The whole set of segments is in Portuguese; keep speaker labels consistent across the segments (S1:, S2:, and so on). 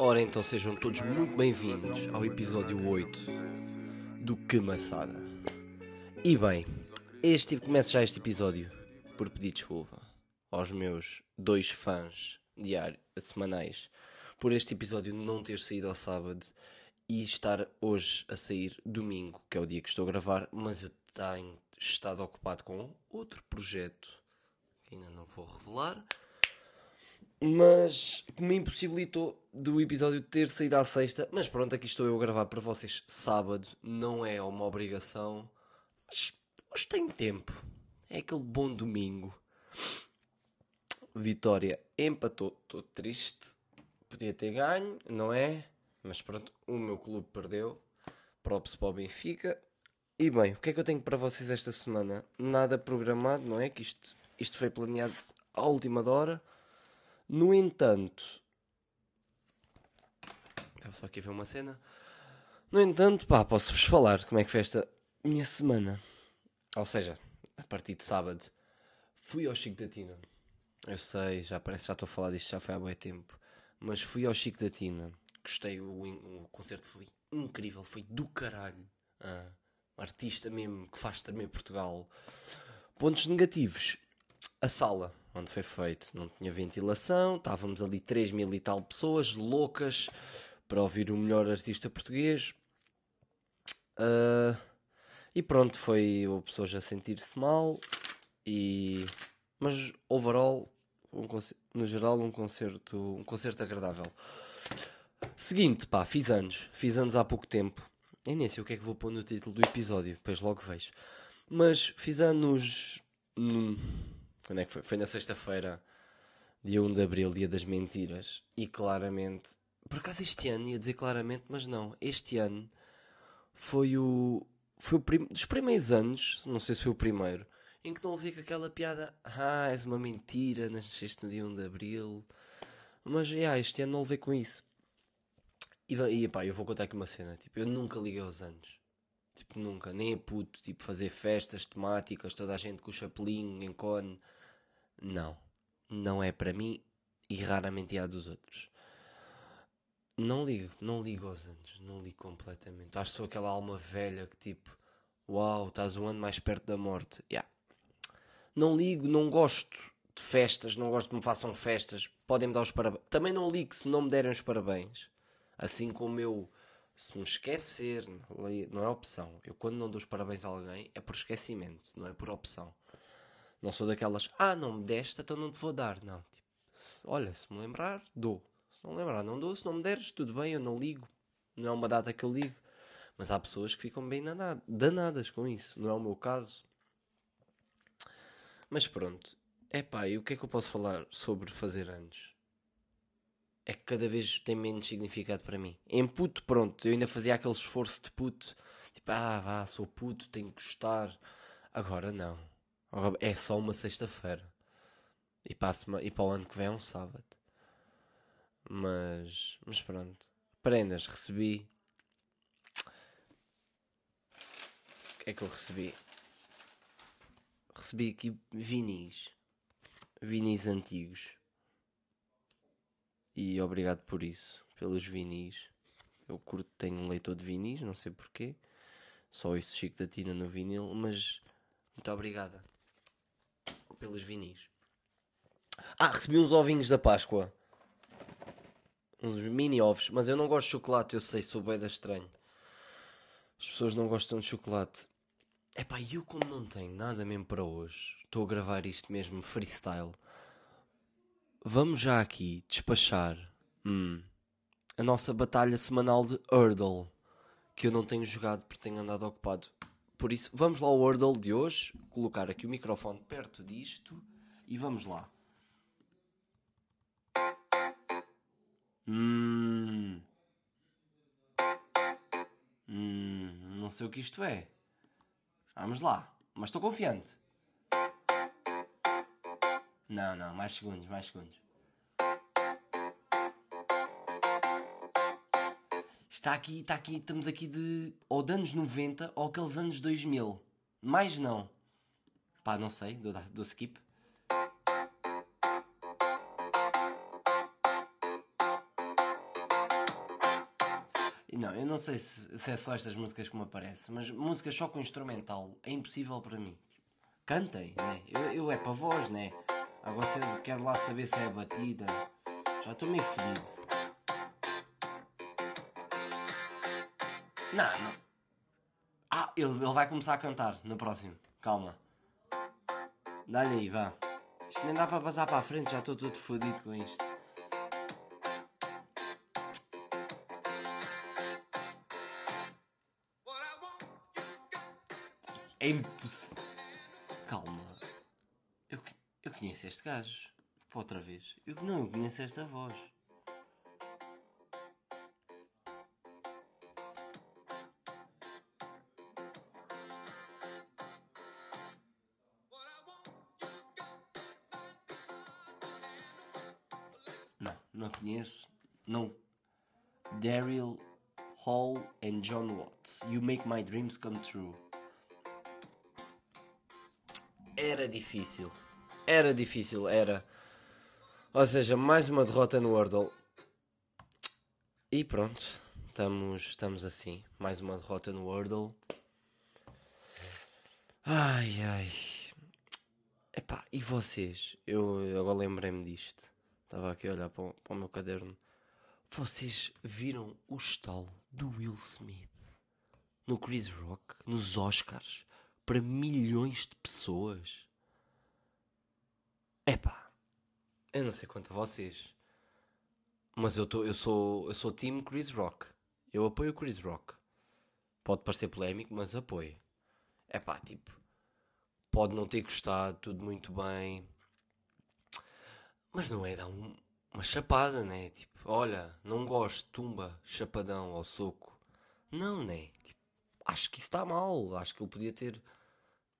S1: Ora então sejam todos muito bem-vindos ao episódio 8 do Que Maçada. E bem, este começo já este episódio por pedir desculpa aos meus dois fãs diários, semanais, por este episódio não ter saído ao sábado e estar hoje a sair domingo, que é o dia que estou a gravar, mas eu tenho estado ocupado com outro projeto que ainda não vou revelar mas que me impossibilitou do episódio ter saído à sexta. Mas pronto, aqui estou eu a gravar para vocês sábado, não é uma obrigação, mas hoje tenho tempo. É aquele bom domingo. Vitória empatou, estou triste, podia ter ganho, não é? Mas pronto, o meu clube perdeu. Props para o Benfica. E bem, o que é que eu tenho para vocês esta semana? Nada programado, não é? Que isto, isto foi planeado à última hora. No entanto, estava só aqui a ver uma cena. No entanto, pá, posso-vos falar como é que foi esta minha semana. Ou seja, a partir de sábado, fui ao Chico da Tina. Eu sei, já parece já estou a falar disto, já foi há bom tempo. Mas fui ao Chico da Tina. Gostei, o, o concerto foi incrível, foi do caralho. Ah, um artista mesmo que faz também Portugal. Pontos negativos. A sala onde foi feito. Não tinha ventilação, estávamos ali 3 mil e tal pessoas loucas para ouvir o melhor artista português. Uh, e pronto, foi o pessoas a sentir-se mal. E... Mas overall, um no geral, um concerto, um concerto agradável. Seguinte, pá, fiz anos. Fiz anos há pouco tempo. Eu nem sei o que é que vou pôr no título do episódio, depois logo vejo. Mas fiz anos. Quando é que foi? Foi na sexta-feira, dia 1 de abril, dia das mentiras. E claramente, por acaso este ano, ia dizer claramente, mas não, este ano foi o. Foi o prim, dos primeiros anos, não sei se foi o primeiro, em que não ouvi com aquela piada, ah, és uma mentira, nasceste no dia 1 de abril. Mas, yeah, este ano não levei com isso. E, e pá, eu vou contar aqui uma cena, tipo, eu nunca liguei aos anos. Tipo, nunca, nem a puto, tipo, fazer festas temáticas, toda a gente com o chapelinho, em cone. Não. Não é para mim e raramente é dos outros. Não ligo, não ligo aos anos, não ligo completamente. Acho que sou aquela alma velha que tipo, uau, estás um ano mais perto da morte. Yeah. Não ligo, não gosto de festas, não gosto que me façam festas. Podem-me dar os parabéns. Também não ligo se não me derem os parabéns. Assim como eu, se me esquecer, não é opção. Eu quando não dou os parabéns a alguém é por esquecimento, não é por opção. Não sou daquelas, ah, não me deste, então não te vou dar. Não, tipo, olha, se me lembrar, dou. Se não lembrar, não dou. Se não me deres, tudo bem, eu não ligo. Não é uma data que eu ligo. Mas há pessoas que ficam bem danadas com isso. Não é o meu caso. Mas pronto. É pá, e o que é que eu posso falar sobre fazer anos? É que cada vez tem menos significado para mim. Em puto, pronto, eu ainda fazia aquele esforço de puto. Tipo, ah, vá, sou puto, tenho que gostar. Agora não. É só uma sexta-feira. E, para e para o ano que vem é um sábado. Mas, mas pronto. Prendas, recebi. O que é que eu recebi? Recebi aqui vinis. Vinis antigos. E obrigado por isso, pelos vinis. Eu curto, tenho um leitor de vinis, não sei porquê. Só isso Chico da Tina no vinil, mas muito obrigada pelos vinis. Ah, recebi uns ovinhos da Páscoa. Uns mini ovos. Mas eu não gosto de chocolate, eu sei, sou bem da estranho. As pessoas não gostam de chocolate. Epá, eu como não tenho nada mesmo para hoje, estou a gravar isto mesmo freestyle. Vamos já aqui despachar hum, a nossa batalha semanal de Hurdle. Que eu não tenho jogado porque tenho andado ocupado por isso, vamos lá ao Wordle de hoje. Colocar aqui o microfone perto disto e vamos lá. Hum. Hum, não sei o que isto é. Vamos lá, mas estou confiante. Não, não, mais segundos, mais segundos. Está aqui, está aqui, estamos aqui de ou de anos 90 ou aqueles anos 2000. Mais não. Pá, não sei, do, do skip. Não, eu não sei se, se é só estas músicas que me aparecem, mas músicas só com instrumental é impossível para mim. Cantem, né? Eu, eu é para voz, né? Agora quero lá saber se é batida. Já estou meio fedido. Não, não. Ah, ele, ele vai começar a cantar no próximo. Calma. Dá-lhe aí, vá. Isto nem dá para passar para a frente, já estou todo fodido com isto. É impossível. Calma. Eu, eu conheço este gajo. Para outra vez. Eu não, eu conheço esta voz. Não, conheço. Não. Daryl Hall and John Watts. You make my dreams come true. Era difícil. Era difícil, era. Ou seja, mais uma derrota no Wordle. E pronto. Estamos, estamos assim. Mais uma derrota no Wordle. Ai ai. Epá, e vocês? Eu agora lembrei-me disto. Estava aqui a olhar para o, para o meu caderno. Vocês viram o estalo do Will Smith no Chris Rock, nos Oscars, para milhões de pessoas? Epá, eu não sei quanto a vocês, mas eu, tô, eu, sou, eu sou Team Chris Rock. Eu apoio o Chris Rock. Pode parecer polémico, mas apoio. Epá, tipo, pode não ter gostado, tudo muito bem. Mas não é dar um, uma chapada, né? Tipo, olha, não gosto, tumba, chapadão ao soco. Não, né? Tipo, acho que isso está mal. Acho que ele podia ter.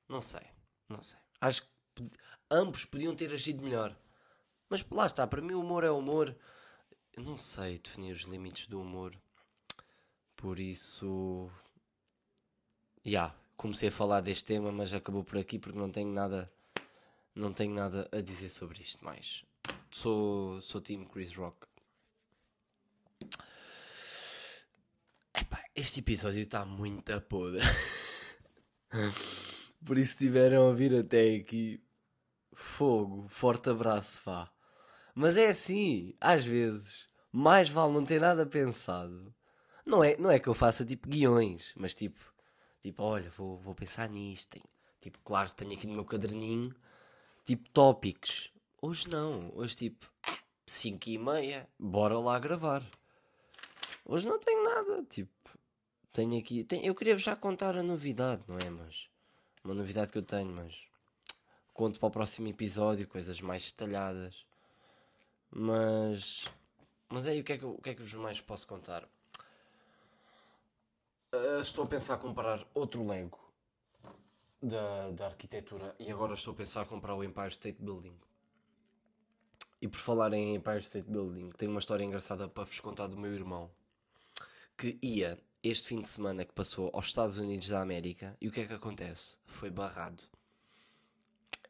S1: Não sei, não sei. Acho que pod- ambos podiam ter agido melhor. Mas lá está, para mim o humor é humor. Eu não sei definir os limites do humor. Por isso. Já, comecei a falar deste tema, mas acabou por aqui porque não tenho nada. Não tenho nada a dizer sobre isto mais. Sou, sou time Chris Rock. Epá, este episódio está muito a podre. Por isso tiveram a vir até aqui. Fogo, forte abraço, vá. Mas é assim, às vezes, mais vale não ter nada pensado. Não é, não é que eu faça tipo guiões, mas tipo, tipo, olha, vou, vou pensar nisto. Tipo, claro tenho aqui no meu caderninho, tipo, tópicos. Hoje não, hoje tipo, 5 e meia, bora lá gravar. Hoje não tenho nada, tipo, tenho aqui, tenho, eu queria já contar a novidade, não é? Mas, uma novidade que eu tenho, mas conto para o próximo episódio, coisas mais detalhadas. Mas, mas aí o que é que, o que, é que vos mais posso contar? Ah, estou a pensar comprar outro Lego da, da arquitetura e agora estou a pensar comprar o Empire State Building. E por falar em Empire State Building, tenho uma história engraçada para vos contar do meu irmão que ia este fim de semana que passou aos Estados Unidos da América e o que é que acontece? Foi barrado.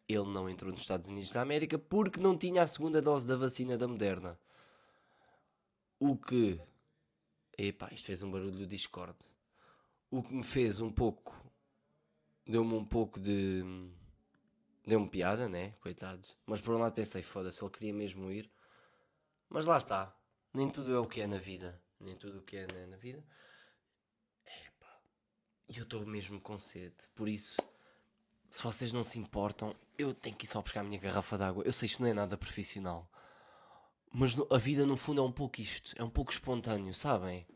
S1: Ele não entrou nos Estados Unidos da América porque não tinha a segunda dose da vacina da Moderna. O que. Epá, isto fez um barulho Discord. O que me fez um pouco. Deu-me um pouco de. Deu-me piada, né? Coitado. Mas por um lado pensei, foda-se, ele queria mesmo ir. Mas lá está. Nem tudo é o que é na vida. Nem tudo o que é na, vida. Epá. E eu estou mesmo com sede. Por isso, se vocês não se importam, eu tenho que ir só buscar a minha garrafa d'água. Eu sei isto não é nada profissional. Mas no- a vida no fundo é um pouco isto. É um pouco espontâneo, sabem?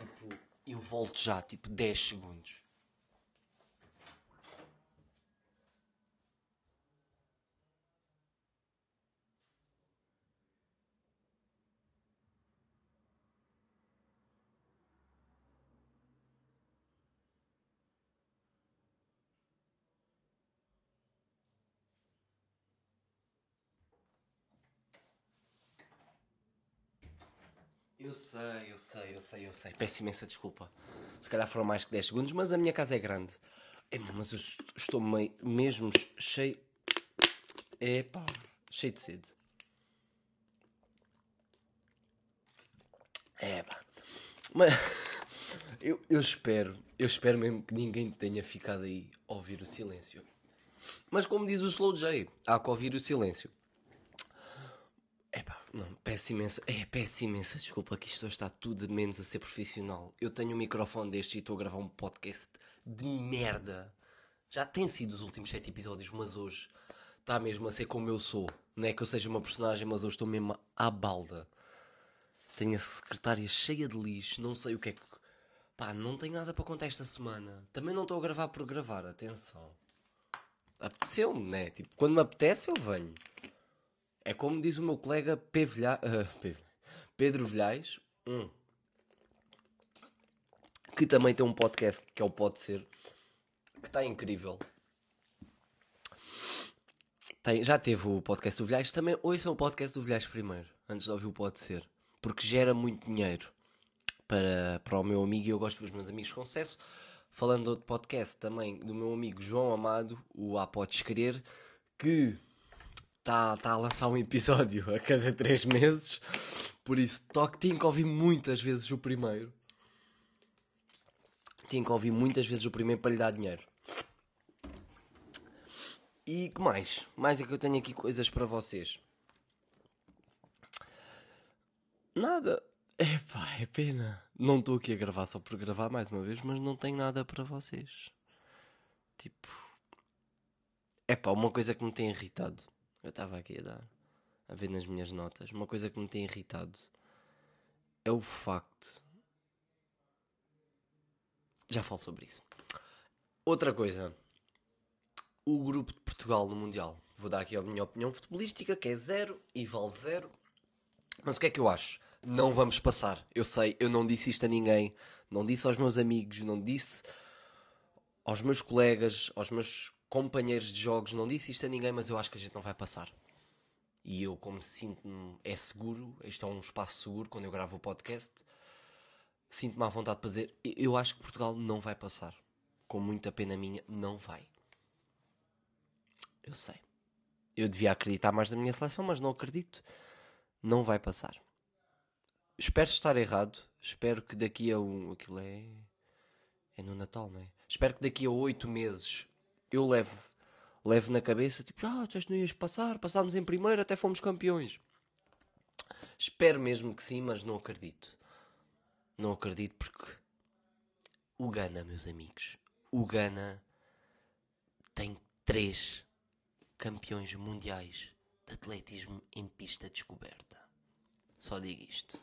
S1: Tipo, eu volto já, tipo 10 segundos. Eu sei, eu sei, eu sei, eu sei. Peço imensa desculpa. Se calhar foram mais que 10 segundos, mas a minha casa é grande. É, mas eu est- estou mei- mesmo cheio. Epá, cheio de sede. É pá. Mas, Eu, eu espero, eu espero mesmo que ninguém tenha ficado aí a ouvir o silêncio. Mas como diz o Slow J, há que ouvir o silêncio. Não, peço imensa, é, peço imensa desculpa que isto está tudo de menos a ser profissional. Eu tenho um microfone deste e estou a gravar um podcast de merda. Já tem sido os últimos sete episódios, mas hoje está mesmo a ser como eu sou. Não é que eu seja uma personagem, mas hoje estou mesmo à balda. Tenho a secretária cheia de lixo, não sei o que é que. Pá, não tenho nada para contar esta semana. Também não estou a gravar por gravar, atenção. Apeteceu-me, né? Tipo, quando me apetece, eu venho. É como diz o meu colega P. Vilha... uh, Pedro Vilhais, hum, que também tem um podcast que é o Pode Ser, que está incrível. Tem, já teve o podcast do Vilhais, também ouçam o podcast do Vilhais primeiro, antes de ouvir o Pode Ser, porque gera muito dinheiro para, para o meu amigo e eu gosto dos meus amigos com sucesso. Falando de outro podcast também do meu amigo João Amado, o A Podes Querer, que está tá a lançar um episódio a cada três meses. Por isso, toque, tenho que ouvir muitas vezes o primeiro. Tenho que ouvir muitas vezes o primeiro para lhe dar dinheiro. E que mais? Mais é que eu tenho aqui coisas para vocês. Nada. Epá, é pena. Não estou aqui a gravar só por gravar mais uma vez, mas não tenho nada para vocês. Tipo. Epá, uma coisa que me tem irritado. Eu estava aqui a dar. A ver nas minhas notas. Uma coisa que me tem irritado é o facto. Já falo sobre isso. Outra coisa. O grupo de Portugal no Mundial. Vou dar aqui a minha opinião futebolística, que é zero e vale zero. Mas o que é que eu acho? Não vamos passar. Eu sei, eu não disse isto a ninguém. Não disse aos meus amigos, não disse aos meus colegas, aos meus companheiros de jogos, não disse isto a ninguém, mas eu acho que a gente não vai passar. E eu, como sinto-me, é seguro, este é um espaço seguro quando eu gravo o podcast, sinto-me à vontade para dizer, eu acho que Portugal não vai passar. Com muita pena minha, não vai. Eu sei. Eu devia acreditar mais na minha seleção, mas não acredito. Não vai passar. Espero estar errado. Espero que daqui a um. Aquilo é. É no Natal, não é? Espero que daqui a oito meses eu levo, levo na cabeça, tipo, ah, tu não ias passar, passámos em primeiro, até fomos campeões. Espero mesmo que sim, mas não acredito. Não acredito porque o Gana, meus amigos, o Gana tem três campeões mundiais de atletismo em pista descoberta. Só digo isto.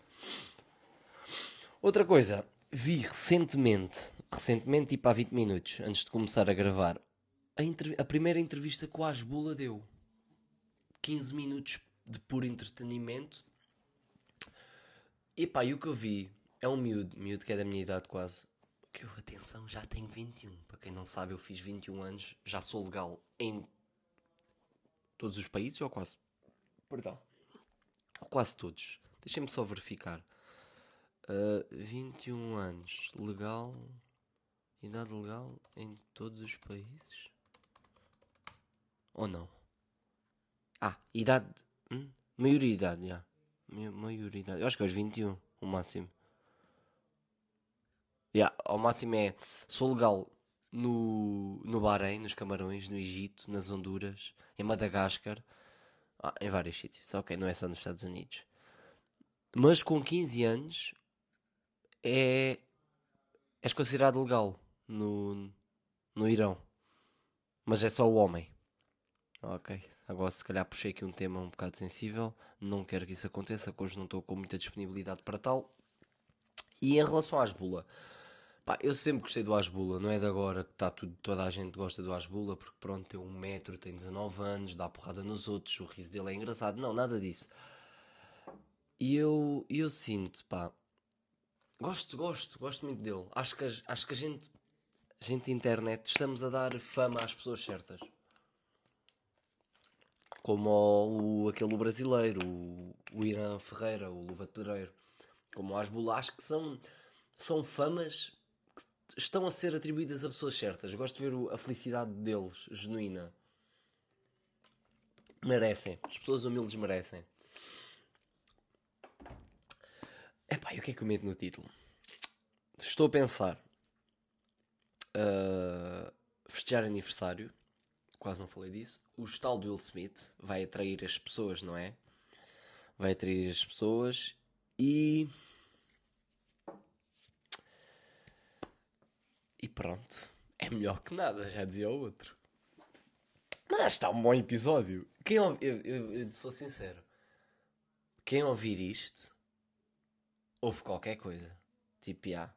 S1: Outra coisa, vi recentemente, recentemente, tipo há 20 minutos, antes de começar a gravar, a, a primeira entrevista que o Asbula deu. 15 minutos de puro entretenimento. E pá, e o que eu vi é um miúdo, miúdo que é da minha idade quase. Que eu, atenção, já tenho 21. Para quem não sabe, eu fiz 21 anos, já sou legal em todos os países ou quase? Perdão. Ou quase todos. Deixem-me só verificar. Uh, 21 anos, legal, idade legal em todos os países. Ou não? Ah, idade. Hum? Maioridade, já. Maioridade. Eu acho que é aos 21, o máximo. Yeah, ao máximo é. Sou legal no, no Bahrein, nos Camarões, no Egito, nas Honduras, em Madagascar. Ah, em vários sítios. Ok, não é só nos Estados Unidos. Mas com 15 anos é. És considerado legal no, no Irão. Mas é só o homem. Ok, agora se calhar puxei aqui um tema um bocado sensível, não quero que isso aconteça, hoje não estou com muita disponibilidade para tal. E em relação à Asbula, pá, eu sempre gostei do Asbula, não é de agora que está tudo, toda a gente gosta do Asbula, porque pronto, tem um metro, tem 19 anos, dá porrada nos outros, o riso dele é engraçado, não, nada disso. E eu, eu sinto, pá, gosto, gosto, gosto muito dele. Acho que, acho que a gente, a gente internet, estamos a dar fama às pessoas certas como o, aquele brasileiro, o, o Irã Ferreira, o Luva de Pedreiro, como o Asbula, acho que são, são famas que estão a ser atribuídas a pessoas certas. Gosto de ver a felicidade deles, genuína. Merecem. As pessoas humildes merecem. Epá, e o que é que eu meto no título? estou a pensar uh, festejar aniversário. Quase não falei disso. O estalo do Will Smith vai atrair as pessoas, não é? Vai atrair as pessoas e. E pronto. É melhor que nada, já dizia o outro. Mas está um bom episódio. Quem ouve, eu, eu, eu sou sincero. Quem ouvir isto, ouve qualquer coisa. Tipo, já.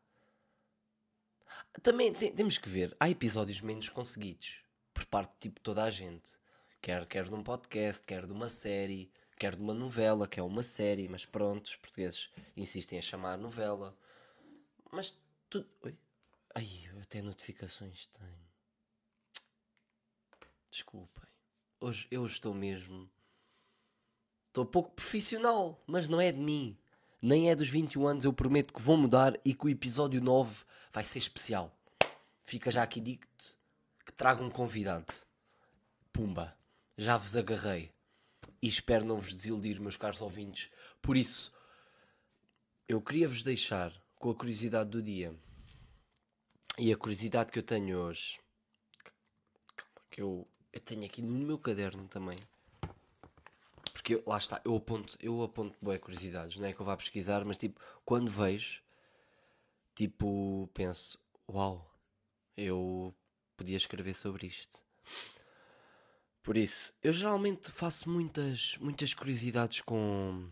S1: Também tem, temos que ver. Há episódios menos conseguidos. Por parte de tipo toda a gente. Quer, quer de um podcast, quer de uma série, quer de uma novela, que é uma série, mas pronto, os portugueses insistem a chamar novela. Mas tudo. Oi? Ai, até notificações tenho. Desculpem. Hoje eu estou mesmo. Estou pouco profissional, mas não é de mim. Nem é dos 21 anos, eu prometo que vou mudar e que o episódio 9 vai ser especial. Fica já aqui que trago um convidado. Pumba, já vos agarrei. E espero não vos desiludir, meus caros ouvintes. Por isso, eu queria vos deixar com a curiosidade do dia. E a curiosidade que eu tenho hoje, que eu, eu tenho aqui no meu caderno também. Porque eu, lá está, eu aponto, eu aponto boas curiosidades, não é que eu vá pesquisar, mas tipo, quando vejo, tipo, penso, uau, eu podia escrever sobre isto. Por isso, eu geralmente faço muitas, muitas curiosidades com,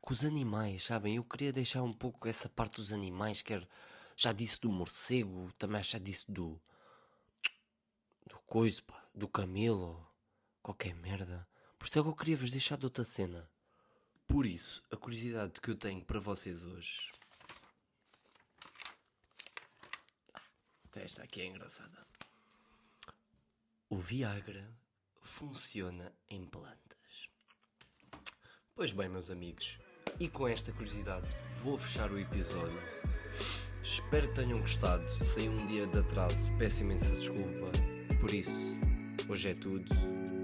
S1: com os animais, sabem? Eu queria deixar um pouco essa parte dos animais, quero já disse do morcego, também já disse do. do coisa, pá, do camelo, qualquer merda. Por isso é que eu queria vos deixar de outra cena. Por isso, a curiosidade que eu tenho para vocês hoje. Ah, esta aqui é engraçada. O Viagra funciona em plantas. Pois bem, meus amigos, e com esta curiosidade vou fechar o episódio. Espero que tenham gostado. Se um dia de atraso, peço imensa desculpa. Por isso, hoje é tudo.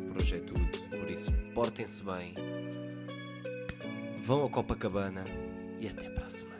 S1: Por hoje é tudo. Por isso, portem-se bem. Vão a Copacabana e até para a semana.